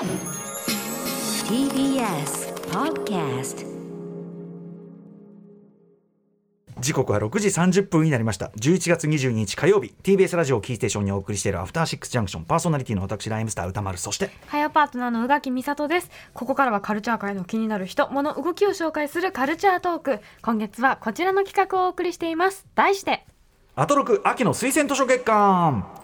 TBS Podcast 時刻は6時30分になりました。11月22日火曜日。TBS ラジオをキーステーションにお送りしているアフターシックスジャンクション。パーソナリティの私ライムスター歌丸。そして火曜パートナーの宇垣美里です。ここからはカルチャー界の気になる人物動きを紹介するカルチャートーク。今月はこちらの企画をお送りしています。題して。アトロク秋の推薦図書月間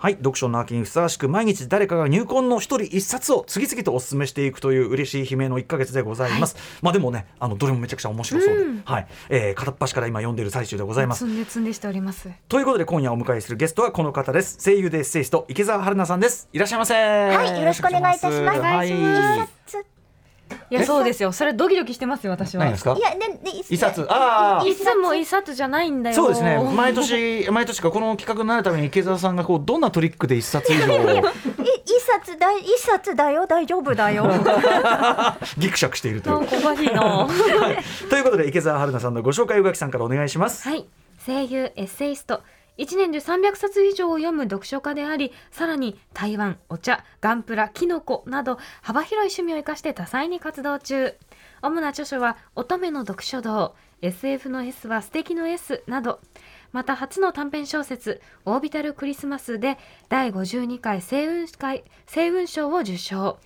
はい読書の秋にふさわしく毎日誰かが入魂の一人一冊を次々とお勧めしていくという嬉しい悲鳴の1か月でございます、まあでもねあのどれもめちゃくちゃ面白そうで、はい。えー片っ端から今読んでいる最中でございます。積んで積んでしております。ということで今夜お迎えするゲストはこの方です。声優でエッセイスト池澤春菜さんです。いらっしゃいませ。はいよろしくお願いいたします。お願いします。ついやそうですよ。それドキドキしてますよ私は。何ですか？いやねね一冊ああいつも一冊じゃないんだよ。そうですね。毎年 毎年かこの企画になるために池澤さんがこうどんなトリックで一冊以上 い一冊だ一冊だよ？大丈夫だよ。ギクシャクしているといなんうかおかしいな。はということで池澤春菜さんのご紹介宇垣さんからお願いします。い。声優エッセイスト1年で300冊以上を読む読書家でありさらに台湾お茶ガンプラキノコなど幅広い趣味を生かして多彩に活動中。主な著書は「乙女の読書道」「SF の S は素敵の S」などまた初の短編小説「オービタルクリスマス」で第52回星雲会星雲賞を受賞。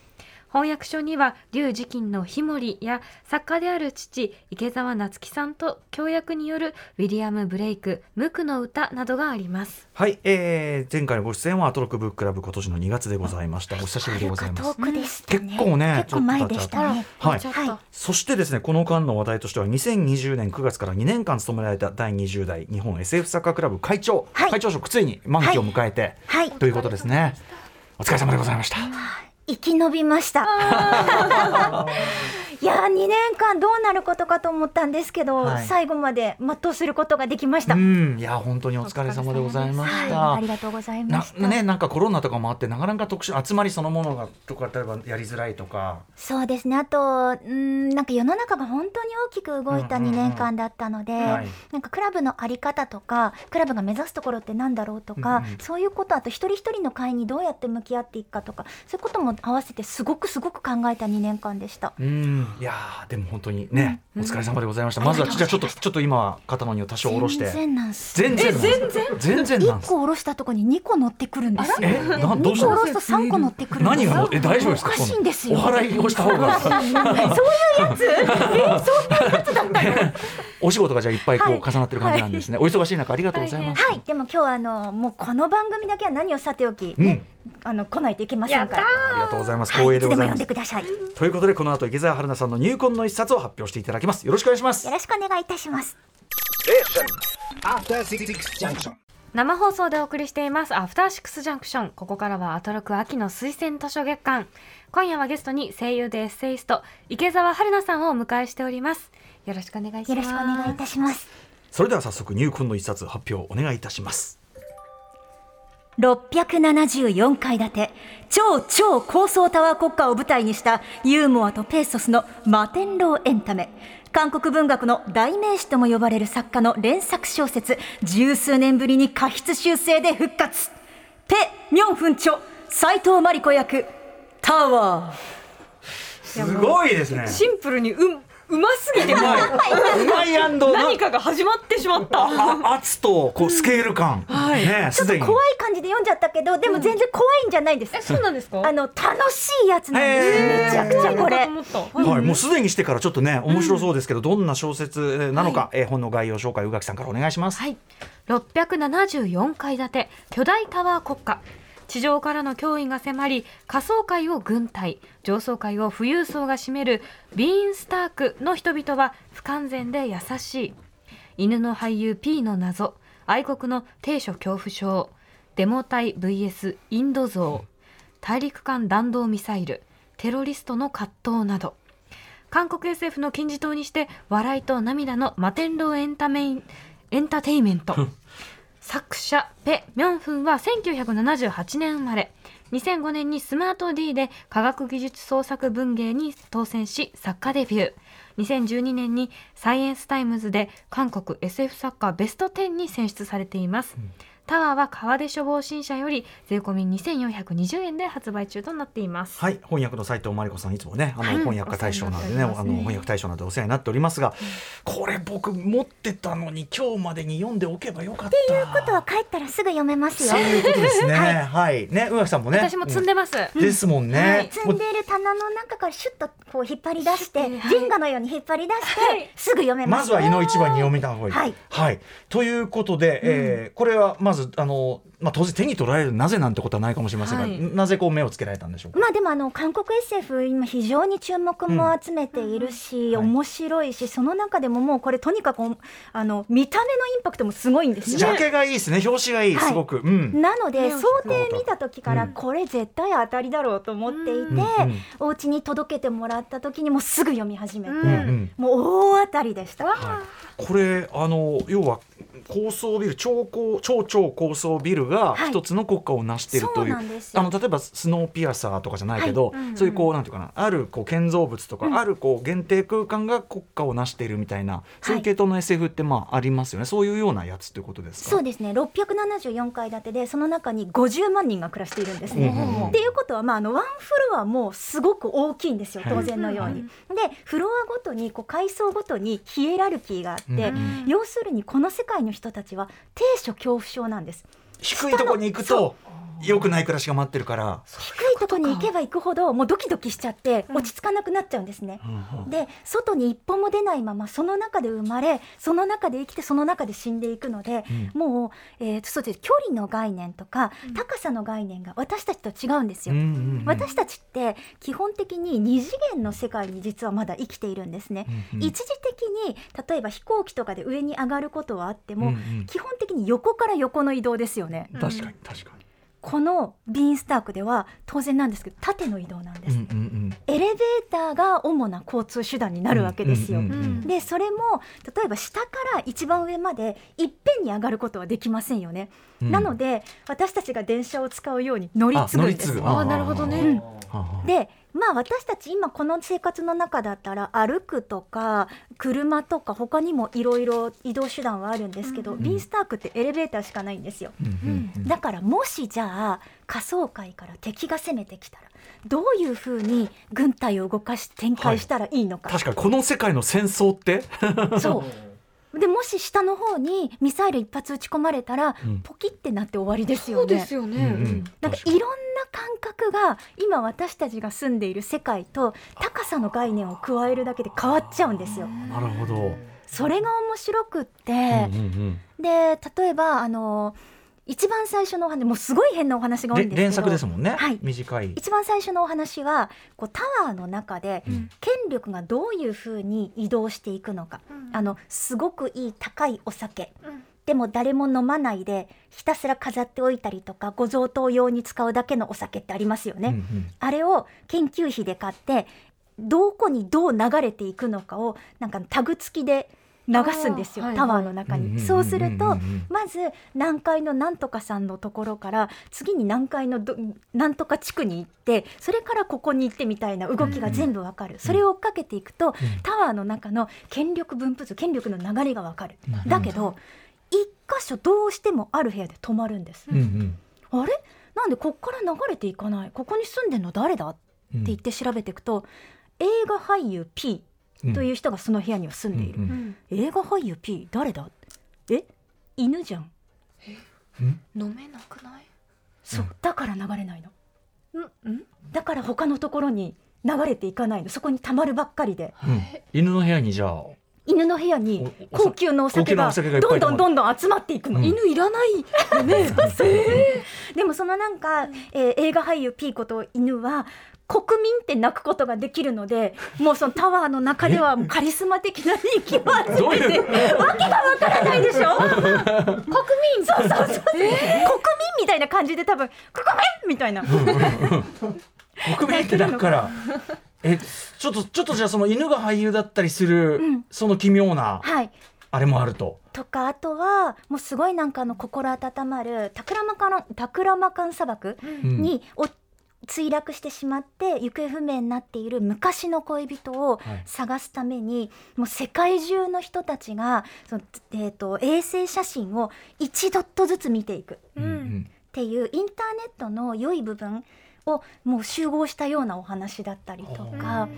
翻訳書には劉慈欣の「ひもり」や作家である父池澤夏樹さんと協約によるウィリアム・ブレイク「無垢の歌」などがあります。はい、えー、前回のご出演はアトロックブッククラブ今年の2月でございました。お久しぶりでございます。遠くでしたね。結構ね結構前でしたね。はい。はい。そしてですねこの間の話題としては2020年9月から2年間務められた第20代日本 SF サッカークラブ会長、はい。会長職ついに満期を迎えて、はい。ということですね。お疲れ様でございました生き延びました いや2年間どうなることかと思ったんですけど、はい。最後まで全うすることができました、うん。いや本当にお疲れ様でございまはい、した。ありがとうございまなした、ね、なんかコロナとかもあってなかなか特殊集まりそのものがとか例えばやりづらいとか。そうですね。あとうんなんか世の中が本当に大きく動いた2年間だったので、はい。なんかクラブのあり方とかクラブが目指すところってなんだろうとか、うんうん。そういうことあと一人一人の会にどうやって向き合っていくかとかそういうことも合わせてすごくすごく考えた2年間でした。うんいやーでも本当にね、お疲れ様でございました、まずはじゃあちょっとちょっと今は肩の荷を多少下ろして。全然なんす。全然全然。なん1です個下ろしたところに2個乗ってくるんですよ。えなどう2したの？個下ろすと3個乗ってくる何がえ大丈夫ですか？おかしいんですよ。お払いをした方が。そういうやつ？えー、そんなやつだったの？お仕事がじゃあいっぱいこはい。う重なってる感じなんですね、お忙しい中ありがとうございます、はい、でも今日はあのもうこの番組だけは何をさておき、うん。ねあの来ないといけませんから。ありがとうございます。はい、光栄でも読んでございます、でください。よということでこの後池澤春菜さんの入魂の一冊を発表していただきます。よろしくお願いします。ろしくお願いいたします。生放送でお送りしています。アフターシックスジャンクションここからはアトロク秋の推薦図書月間。今夜はゲストに声優でエッセイスト池澤春菜さんをお迎えしております。よろしくお願いします。よろしくお願いいたします。それでは早速入魂の一冊発表お願いいたします674階建て超超高層タワー国家を舞台にしたユーモアとペーソスの摩天楼エンタメ。韓国文学の代名詞とも呼ばれる作家の連作小説十数年ぶりに過失修正で復活。ペ・ミョンフンチョ斎藤真理子役タワー。すごいですね。シンプルにううますぎてもううまいアンド何かが始まってしまった。あ圧とこうスケール感、ねすでに。怖い感じで読んじゃったけどでも全然怖いんじゃないんです、そうなんですか？あの楽しいやつなんです。めちゃくちゃこれ。はい、もうすでにしてからちょっとね面白そうですけど、どんな小説なのか、えー本の概要紹介宇垣さんからお願いします。はい。674階建て巨大タワー国家地上からの脅威が迫り下層階を軍隊上層階を富裕層が占めるビーンスタークの人々は不完全で優しい。犬の俳優 P の謎愛国の低所恐怖症。デモ隊 VS インド像。大陸間弾道ミサイル。テロリストの葛藤など。韓国 SF の金字塔にして笑いと涙の摩天楼エンタメインエンターテイメント。作者ペ・ミョンフンは1978年生まれ。2005年にスマート D で科学技術創作文芸に当選し作家デビュー。2012年にサイエンスタイムズで韓国 SF 作家ベスト10に選出されています、タワーは河出書房新社より税込み2420円で発売中となっていますはい、翻訳の斎藤真理子さんいつもね、あの、はい翻訳家大賞などでね、お世話になっておりますねあの翻訳大賞などでお世話になっておりますが。これ僕持ってたのに、今日までに読んでおけばよかった。ということは帰ったらすぐ読めますよそういうことですね。はい、ね、宇垣さんもね。私も積んでます、うんですもんね。はい積んでいる棚の中からシュッとこう引っ張り出して、はいジェンガのように引っ張り出して、はいすぐ読めまますずは井の一番に読みた方がいい。はいはい。ということで、えーこれはまずあのまあ当然手に取られるなぜなんてことはないかもしれませんが、はいなぜこう目をつけられたんでしょうか？まあでもあの韓国 SF 今非常に注目も集めているし、うんはい面白いしその中でももうこれとにかくあの見た目のインパクトもすごいんですよ。ジャケがいいですね。表紙がいい、はいすごく。うん。なので想定見た時からうんこれ絶対当たりだろうと思っていて、うんうんお家に届けてもらった時にもうすぐ読み始めて、もう大当たりでした。はい、これあの要は高層ビル超高超超高層ビルがはい。一つの国家を成しているという,、そうなんですよ。あの例えばスノーピアサーとかじゃないけど、はい。うんうん。そういうこうなんていうかなあるこう建造物とか、うん。あるこう限定空間が国家を成しているみたいなそういう系統の SF ってまあありますよね、そういうようなやつということですかそうですね674階建てでその中に50万人が暮らしているんですね。うんうんうん。っていうことは、まあ、あのワンフロアもすごく大きいんですよ。はい。当然のように。でフロアごとにこう階層ごとにヒエラルキーがあって、うん。要するにこの世界の人たちは低所恐怖症なんです。低いところに行くと良くない暮らしが待ってるから。低いところに行けば行くほどもうドキドキしちゃって落ち着かなくなっちゃうんですね。うんうんで外に一歩も出ないままその中で生まれその中で生きてその中で死んでいくので、もう、えーそうです距離の概念とか高さの概念が私たちと違うんですよ。うんうんうん私たちって基本的に二次元の世界に実はまだ生きているんですね。うんうん一時的に例えば飛行機とかで上に上がることはあっても、うんうん基本的に横から横の移動ですよね。確かに確かこのビーンスタークでは当然なんですけど縦の移動なんです。に。うんうんうんエレベーターが主な交通手段になるわけですよ。うんうんうんうんでそれも例えば下から一番上までいっぺんに上がることはできませんよね。うんなので私たちが電車を使うように乗り継ぐんです。あなるほどねでまあ私たち今この生活の中だったら歩くとか車とか他にもいろいろ移動手段はあるんですけど、ビースタークってエレベーターしかないんですよ。うん。うん。うん。だからもしじゃあ仮想界から敵が攻めてきたらどういうふうに軍隊を動かし展開したらいいのか、確かにこの世界の戦争って？そう。でもし下の方にミサイル一発撃ち込まれたら、うん。ポキってなって終わりですそうよね。ですよね、うんうん。なんかいろんな感覚が今私たちが住んでいる世界と高さの概念を加えるだけで変わっちゃうんですよ。なるほど。それが面白くって、うんうんうんで例えばあの一番最初のお話もうすごい変なお話が多いんですけどれ連作ですもんね。はい短い。一番最初のお話はこうタワーの中でうん権力がどういうふうに移動していくのか、あのすごくいい高いお酒、でも誰も飲まないでひたすら飾っておいたりとかご贈答用に使うだけのお酒ってありますよね。うんうん。あれを研究費で買ってどこにどう流れていくのかをなんかタグ付きで流すんですよ、タワーの中に。そうするとまず南海のなんとかさんのところから次に南海のどなんとか地区に行ってそれからここに行ってみたいな動きが全部わかる、それを追っかけていくと、タワーの中の権力分布図権力の流れがわかる、だけど一箇所どうしてもある部屋で止まるんです。うんうん。あれ？なんでこっから流れていかない？ここに住んでんの誰だ？って言って調べていくと、映画俳優 P という人がその部屋には住んでいる、うんうん。映画俳優 P 誰だ？え？犬じゃん。飲めなくない？そう。だから流れないの。うんうん。だから他のところに流れていかないの。そこにたまるばっかりで。うん。犬の部屋にじゃあ。犬の部屋に高級のお酒がどんどんどんどん集まっていくの、うん。犬いらないよね。でもそのなんか、えー映画俳優 P こと犬は国民って泣くことができるのでもうそのタワーの中ではカリスマ的な人気を集めてう。わけがわからないでしょ？国民？そうそうそう、国民みたいな感じで多分国民みたいな。国民ってだから。え、ちょっと、ちょっとじゃあ、その犬が俳優だったりする、うん。その奇妙な、はい。あれもあると。とかあとはもうすごいなんかあの心温まるタクラマカンタクラマカン砂漠うん。にお墜落してしまって行方不明になっている昔の恋人をはい。探すために、もう世界中の人たちがその、えー、と衛星写真を1ドットずつ見ていく。っていうインターネットの良い部分をもう集合したようなお話だったりとか。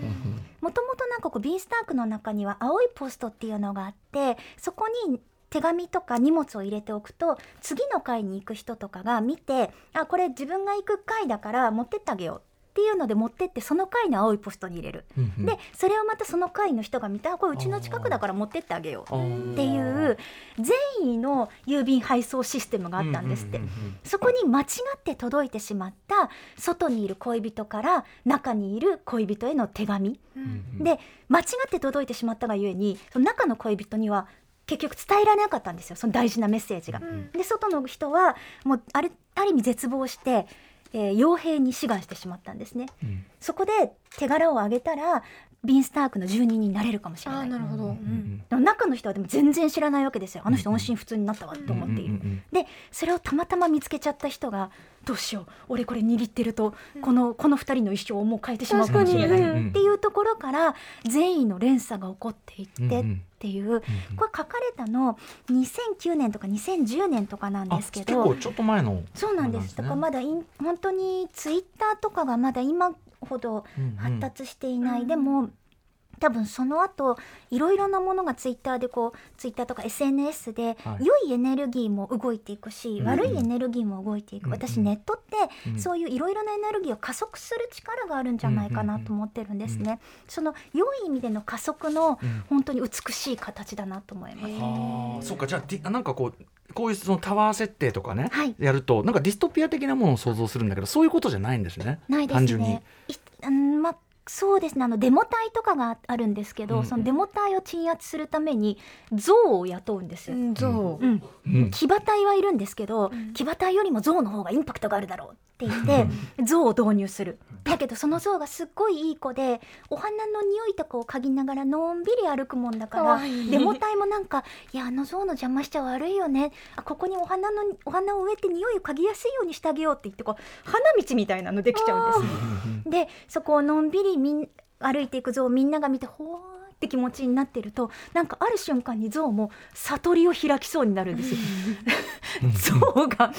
もともとなんかこうビースタークの中には青いポストっていうのがあってそこに手紙とか荷物を入れておくと次の階に行く人とかが見てあこれ自分が行く階だから持ってってあげようっていうので持ってってその階の青いポストに入れる。うんうん。でそれをまたその階の人が見たあこれうちの近くだから持ってってあげよう。っていう善意の郵便配送システムがあったんですって。そこに間違って届いてしまった外にいる恋人から中にいる恋人への手紙、で間違って届いてしまったがゆえにその中の恋人には結局伝えられなかったんですよ。その大事なメッセージが。で外の人はもうあるある意味絶望して、えー傭兵に志願してしまったんですね。そこで手柄をあげたらビンスタークの住人になれるかもしれない。なるほど、うんでも中の人はでも全然知らないわけですよ。あの人音信不通になったわと思って。いる、でそれをたまたま見つけちゃった人がどうしよう。俺これ握ってるとこのこの二人の一生をもう変えてしまうかもしれない。っていうところから善意の連鎖が起こっていってうんうん。っていうこれ書かれたの2009年とか2010年とかなんあですけど。結構ちょっと前のそうなんです。だからまだ本当にツイッターとかがまだ今ほど発達していない、でも多分その後いろいろなものがツイッターでこうツイッターとか SNS ではい。良いエネルギーも動いていくし、うん悪いエネルギーも動いていく、うん私ネットってうん。そういういろいろなエネルギーを加速する力があるんじゃないかなと思ってるんですね、その良い意味での加速のうん。本当に美しい形だなと思います、ああそうか。じゃあなんかこうこういうそのタワー設定とかね、はい。やるとなんかディストピア的なものを想像するんだけどそういうことじゃないんですね。ないです単純に。うんまあそうですね。あのデモ隊とかがあるんですけど、うんそのデモ隊を鎮圧するために象を雇うんですよ。うんそううん、うん。騎馬隊はいるんですけど、騎馬隊よりも象の方がインパクトがあるだろうって言って象を導入する。だけどその象がすっごいいい子でお花の匂いとかを嗅ぎながらのんびり歩くもんだかからわいい。デモ隊もなんか「いやあの象の邪魔しちゃ悪いよね。あここにお花のお花を植えて匂いを嗅ぎやすいようにしてあげよう」って言ってこう花道みたいなのできちゃうんですね。でそこをのんびりみん歩いていく象をみんなが見てほーって気持ちになってるとなんかある瞬間に象も悟りを開きそうになるんですよ。象が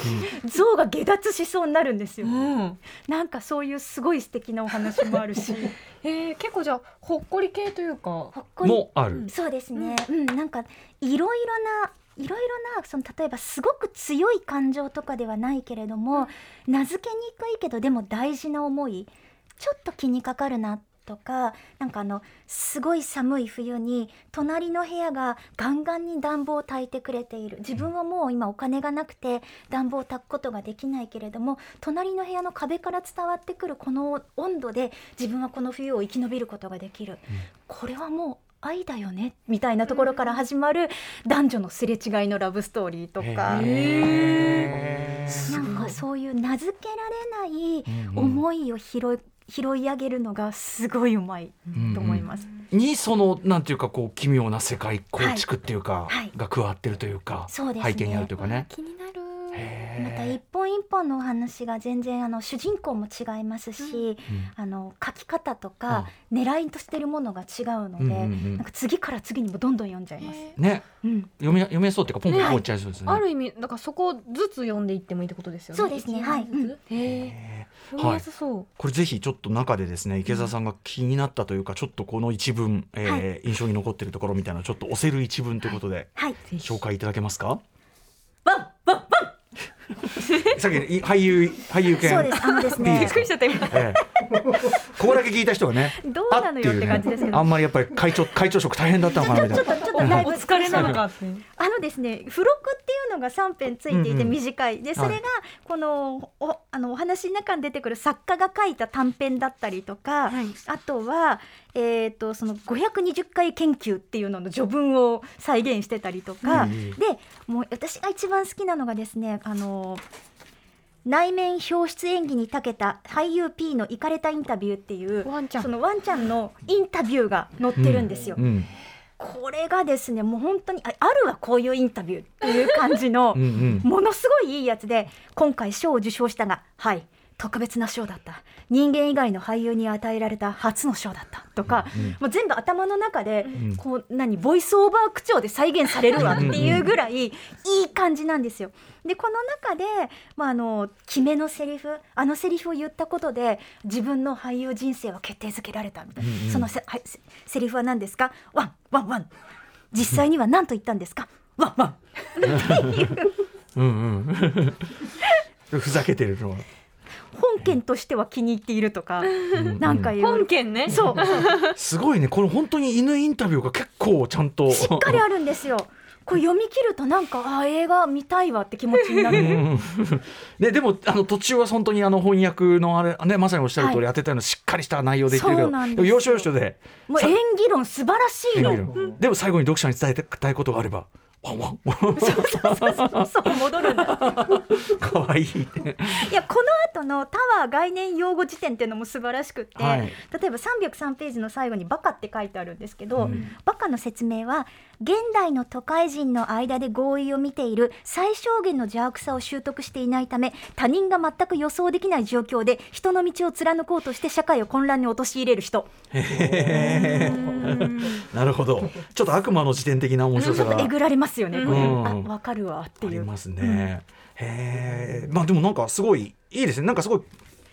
象が下脱しそうになるんですよ。うん。なんかそういうすごい素敵なお話もあるし。えー、結構じゃあほっこり系というか。ほっこり。もある、そうですね、うん。なんかいろいろないろいろなその例えばすごく強い感情とかではないけれども、名付けにくいけどでも大事な思いちょっと気にかかるなとかなんかあのすごい寒い冬に隣の部屋がガンガンに暖房を焚いてくれている。自分はもう今お金がなくて暖房を焚くことができないけれども隣の部屋の壁から伝わってくるこの温度で自分はこの冬を生き延びることができる、これはもう愛だよねみたいなところから始まる男女のすれ違いのラブストーリーとか。なんかそういう名付けられないうん。思いを拾い拾い上げるのがすごいうまいと思います。にそのなんていうかこう奇妙な世界構築っていうか、はい。が加わってるというか、背景にあるというかね。気にまた一本一本のお話が全然あの主人公も違いますし、あの書き方とか狙いとしてるものが違うので、うんうんうんなんか次から次にもどんどん読んじゃいます。ね。うん、読め読めそうっていうかポンポンポンいっちゃいそうですね。ある意味だからそこずつ読んでいってもいいってことですよねそうですね。はい一話ずつ。へえへー。読みやすそう、これぜひちょっと中でですね池澤さんが気になったというか、ちょっとこの一文、えー印象に残っているところみたいなちょっと押せる一文ということで、はい。紹介いただけますか？ワン。さっきい俳優俳優犬そうです。あのですねいいです。か？ちゃった今ええ ここだけ聞いた人はねどうなのよって感じですけど。あんまりやっぱり会長会長職大変だったのかなみたいな。ちょっとちょっとだいぶお疲れなのか。ってあのですね付録っていうのが3編ついていて短い、でそれがこのおあのお話の中に出てくる作家が書いた短編だったりとか、はい。あとは、えー、とその520回研究っていうのの序文を再現してたりとか、うん。でもう私が一番好きなのがですねあの内面表出演技に長けた俳優 P のイカれたインタビューっていうワンちゃん。そのワンちゃんのインタビューが載ってるんですよ。うんこれがですねもう本当にああるわこういうインタビューっていう感じのうんうん。ものすごいいいやつで今回賞を受賞したがはい特別な賞だった。人間以外の俳優に与えられた初の賞だった。とか、もう全部頭の中で、こう何ボイスオーバー口調で再現されるわっていうぐらいいい感じなんですよ。でこの中で、まあ、あの決めのセリフあのセリフを言ったことで自分の俳優人生は決定づけられたみたいな、そのせ,、はい、セセリフは何ですか？ワンワンワン。実際には何と言ったんですか？ワンワン。うんうん。ふざけてるのは本犬としては気に入っているとか、なんかいう。本犬ね。そう。すごいね。これ本当に犬インタビューが結構ちゃんと。しっかりあるんですよ。これ読み切るとなんかあ映画見たいわって気持ちになる。うん。ででもあの途中は本当にあの翻訳のあれねまさにおっしゃる通り当てたようなしっかりした内容で言ってるけど、そうなんですよ。でも要所要所でもう演技論素晴らしいの。でも最後に読者に伝えたいことがあればワンワンそうそうそうそう戻るんだ。かわいいいやこの後のタワー概念用語辞典っていうのも素晴らしくて、はい例えば303ページの最後に「バカ」って書いてあるんですけど、バカの説明は現代の都会人の間で合意を見ている最小限の邪悪さを習得していないため他人が全く予想できない状況で人の道を貫こうとして社会を混乱に陥れる人なるほどちょっと悪魔の時点的な面白さがよね、これうん。あわかるわっていう。ありますね。へえ、まあでもなんかすごいいいですね。なんかすごい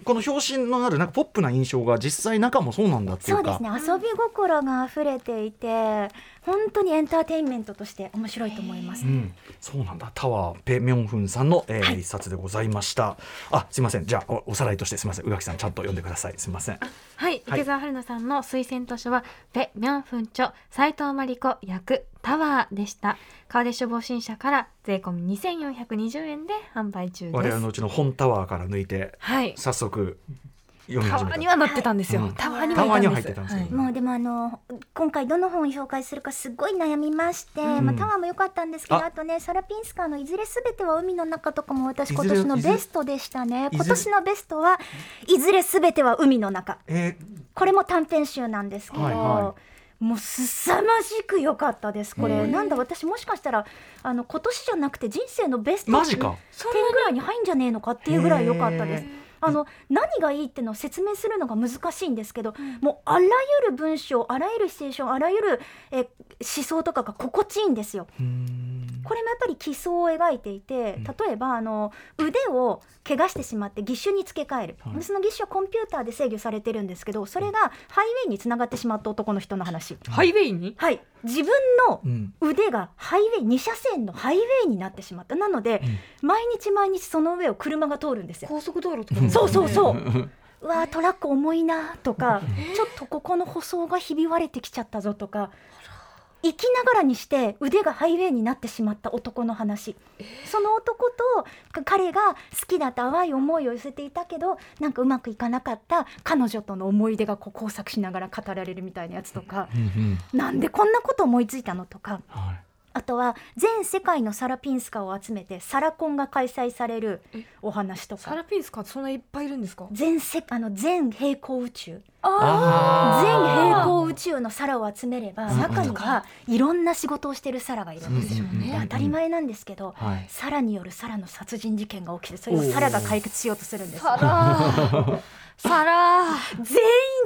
この表紙のあるなんかポップな印象が実際中もそうなんだっていうか。そうですね。遊び心が溢れていて本当にエンターテインメントとして面白いと思いますう。ん、そうなんだ。タワーペミョンフンさんの、えー一冊でございました。あ、すみません。じゃあおおさらいとしてすみません。宇垣さんちゃんと読んでください。すみません。はい、はい池澤春菜さんの推薦図書は、ペ・ミャンフンチョ、斉藤真理子役、タワーでした。川出処方新社から税込み2420円で販売中です。我々のうちの本タワーから抜いてはい。早速た。ワーにはなってたんですよ。うん。タワーには。入ってたんですけどもうでもあの今回どの本を紹介するかすごい悩みまして、ん。まあ、タワーも良かったんですけどあ。あとねサラ・ピンスカーの「いずれすべては海の中」とかも私今年のベストでしたね。今年のベストはいずれすべては海の中。えこれも短編集なんですけど、はいはもう凄まじく良かったですこれ。なんだ私もしかしたらあの今年じゃなくて人生のベストマジか。10ぐらいに入んじゃねえのかっていうぐらい良かったです。あの何がいいっていうのを説明するのが難しいんですけど、もうあらゆる文章あらゆるシチュエーションあらゆるえ思想とかが心地いいんですよ。これもやっぱり基礎を描いていて例えばあの腕を怪我してしまって義手に付け替える、はい。その義手はコンピューターで制御されてるんですけどそれがハイウェイにつながってしまった男の人の話。ハイウェイに？はい、自分のうん。腕がハイウェイ2車線のハイウェイになってしまった。なので、毎日毎日その上を車が通るんですよ。高速道路とかそうそうそう。うわートラック重いなとか、ちょっとここの舗装がひび割れてきちゃったぞとか。生きながらにして腕がハイウェイになってしまった男の話、その男と彼が好きだった淡い思いを寄せていたけどなんかうまくいかなかった彼女との思い出がこう交錯しながら語られるみたいなやつとか、うんうん。なんでこんなこと思いついたのとか。はいあとは全世界のサラピンスカを集めてサラコンが開催されるお話とか。サラピンスカそんないっぱいいるんですか？全世あの全平行宇宙。全あ平行宇宙のサラを集めれば中にはいろんな仕事をしてるサラがいるんですよ。うんうんうん。で当たり前なんですけど、はい。サラによるサラの殺人事件が起きてそれをサラが解決しようとするんです。サラ全員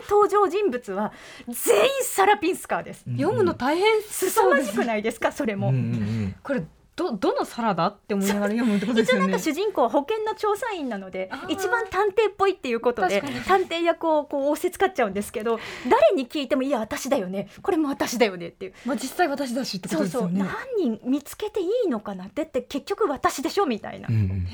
登場人物は全員サラピンスカーです。読むの大変凄まじくないですか？それも。うんうんうん。これどどのサラダって思いながら読むってことですよね。一応なんか主人公は保険の調査員なので一番探偵っぽいっていうことで探偵役をこう仰せつかっちゃうんですけど誰に聞いてもいや私だよね。これも私だよねっていう。まあ実際私だしってこそうそうとですよね。犯人見つけていいのかなってって結局私でしょみたいな、うんうん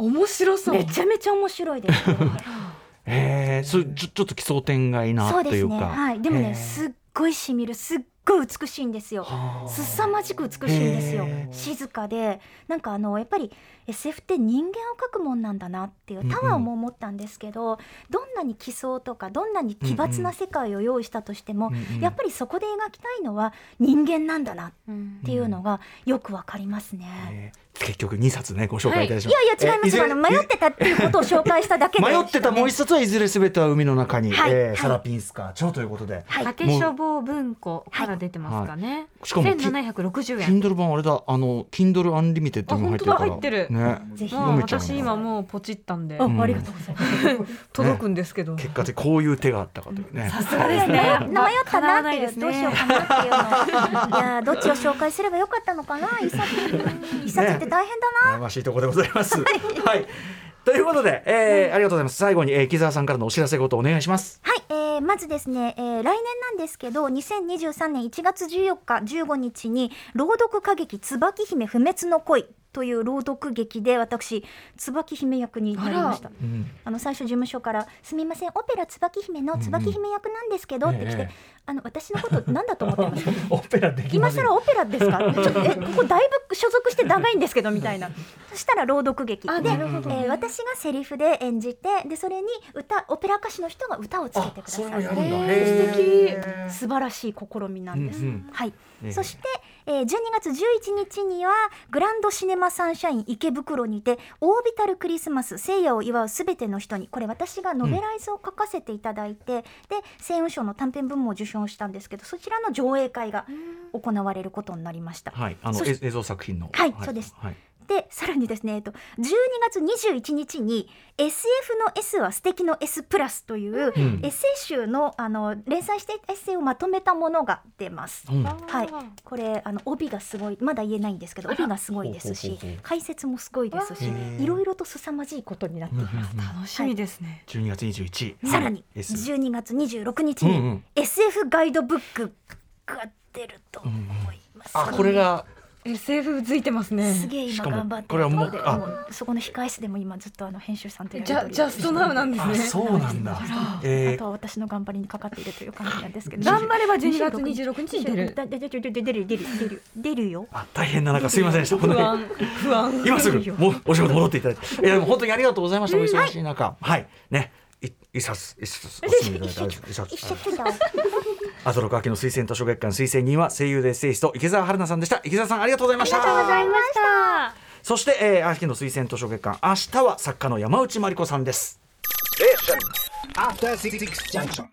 面白そう。めちゃめちゃ面白いです、へえ、それちょちょっと奇想天外なそうですというか。ねはい。でもねすっごいしみるすっごい美しいんですよ。はあ。凄まじく美しいんですよ。静かで。なんかあのやっぱり SF って人間を描くもんなんだなっていううんうん。タワーも思ったんですけど、どんなに奇想とかどんなに奇抜な世界を用意したとしても、うんうんやっぱりそこで描きたいのは人間なんだなっうんていうのがよくわかりますね。えー結局2冊ねご紹介いただきいました、やいや違います、えあの迷ってたっていうことを紹介しただけで 迷ってたもう一冊はいずれすべては海の中に、はい。はい。えーサラピンスカー長ということで、はい。竹書房文庫から出てますかね。しかも千七百六十円。Kindle 版あれだあの Kindle Unlimited も入ってるから。入ってる。ね。ぜひ。私今もうポチったんで。あありがとうございます。届くんですけど。結果でこういう手があったかというね。さすがですね。迷ったなっていう、ねどうしようかなっていうの。いやーどっちを紹介すればよかったのかな？一冊うん一冊って大変だな、悩ましいところでございます。はい。ということで、えーありがとうございます。最後に、えー木澤さんからのお知らせことお願いします。はい、えーまずですね、えー来年なんですけど2023年1月14日15日に朗読歌劇「椿姫不滅の恋」という朗読劇で私椿姫役になりました。あうん。の最初事務所から「すみませんオペラ椿姫の椿姫役なんですけど」って来て、ええ。あの私のこと何だと思ってました。オペラできません今更オペラですか？ちょっとえここだいぶ所属して長いんですけどみたいな。そしたら朗読劇。で、えー私がセリフで演じてでそれに歌オペラ歌手の人が歌をつけてくださあそれもやるんだ。るへー。素晴らしい試みなんです、うんうん。はい。ええ。そして、えー、12月11日にはグランドシネマサンシャイン池袋にてオービタルクリスマス聖夜を祝うすべての人にこれ私がノベライズを書かせていただいて、で星雲賞の短編部門を受賞したんですけどそちらの上映会が行われることになりました。はい、あの映像作品の。はいそうですはい。でさらにですね、えっと、12月21日に SF の S は素敵の S プラスという、ん。エッセイ集のあの連載していたエッセイをまとめたものが出ます。うん。はい、これあの帯がすごいまだ言えないんですけど帯がすごいですし解説もすごいですしいろいろと凄まじいことになっています。楽しみですね。12月21日。さらに S 12月26日に SF ガイドブックが出ると思います。あ、これが SF ついてますね。すげえ今頑張ってこれはもうるところであ。そこの控え室でも今ずっとあの編集さんとやりジャジャストナウなんですあ、ね。そうなんだ。えあとは私の頑張りにかかっているという感じなんですけど。頑張れば12月26日に。出る。だ出る出る出る出る出る出るよ。あ、大変な中すいませんでした。不安。不安。今すぐもうお仕事戻っていただいて、いやでも本当にありがとうございました。お忙しい中、はい、ね。い一冊一冊お勧めいただいた一冊。一緒だアトロク秋の推薦図書月間推薦人は声優でエッセイスト池澤春菜さんでした池澤さんありがとうございましたありがとうございました。そして、えー、秋の推薦図書月間明日は作家の山内真理子さんです Station. After Six Junction.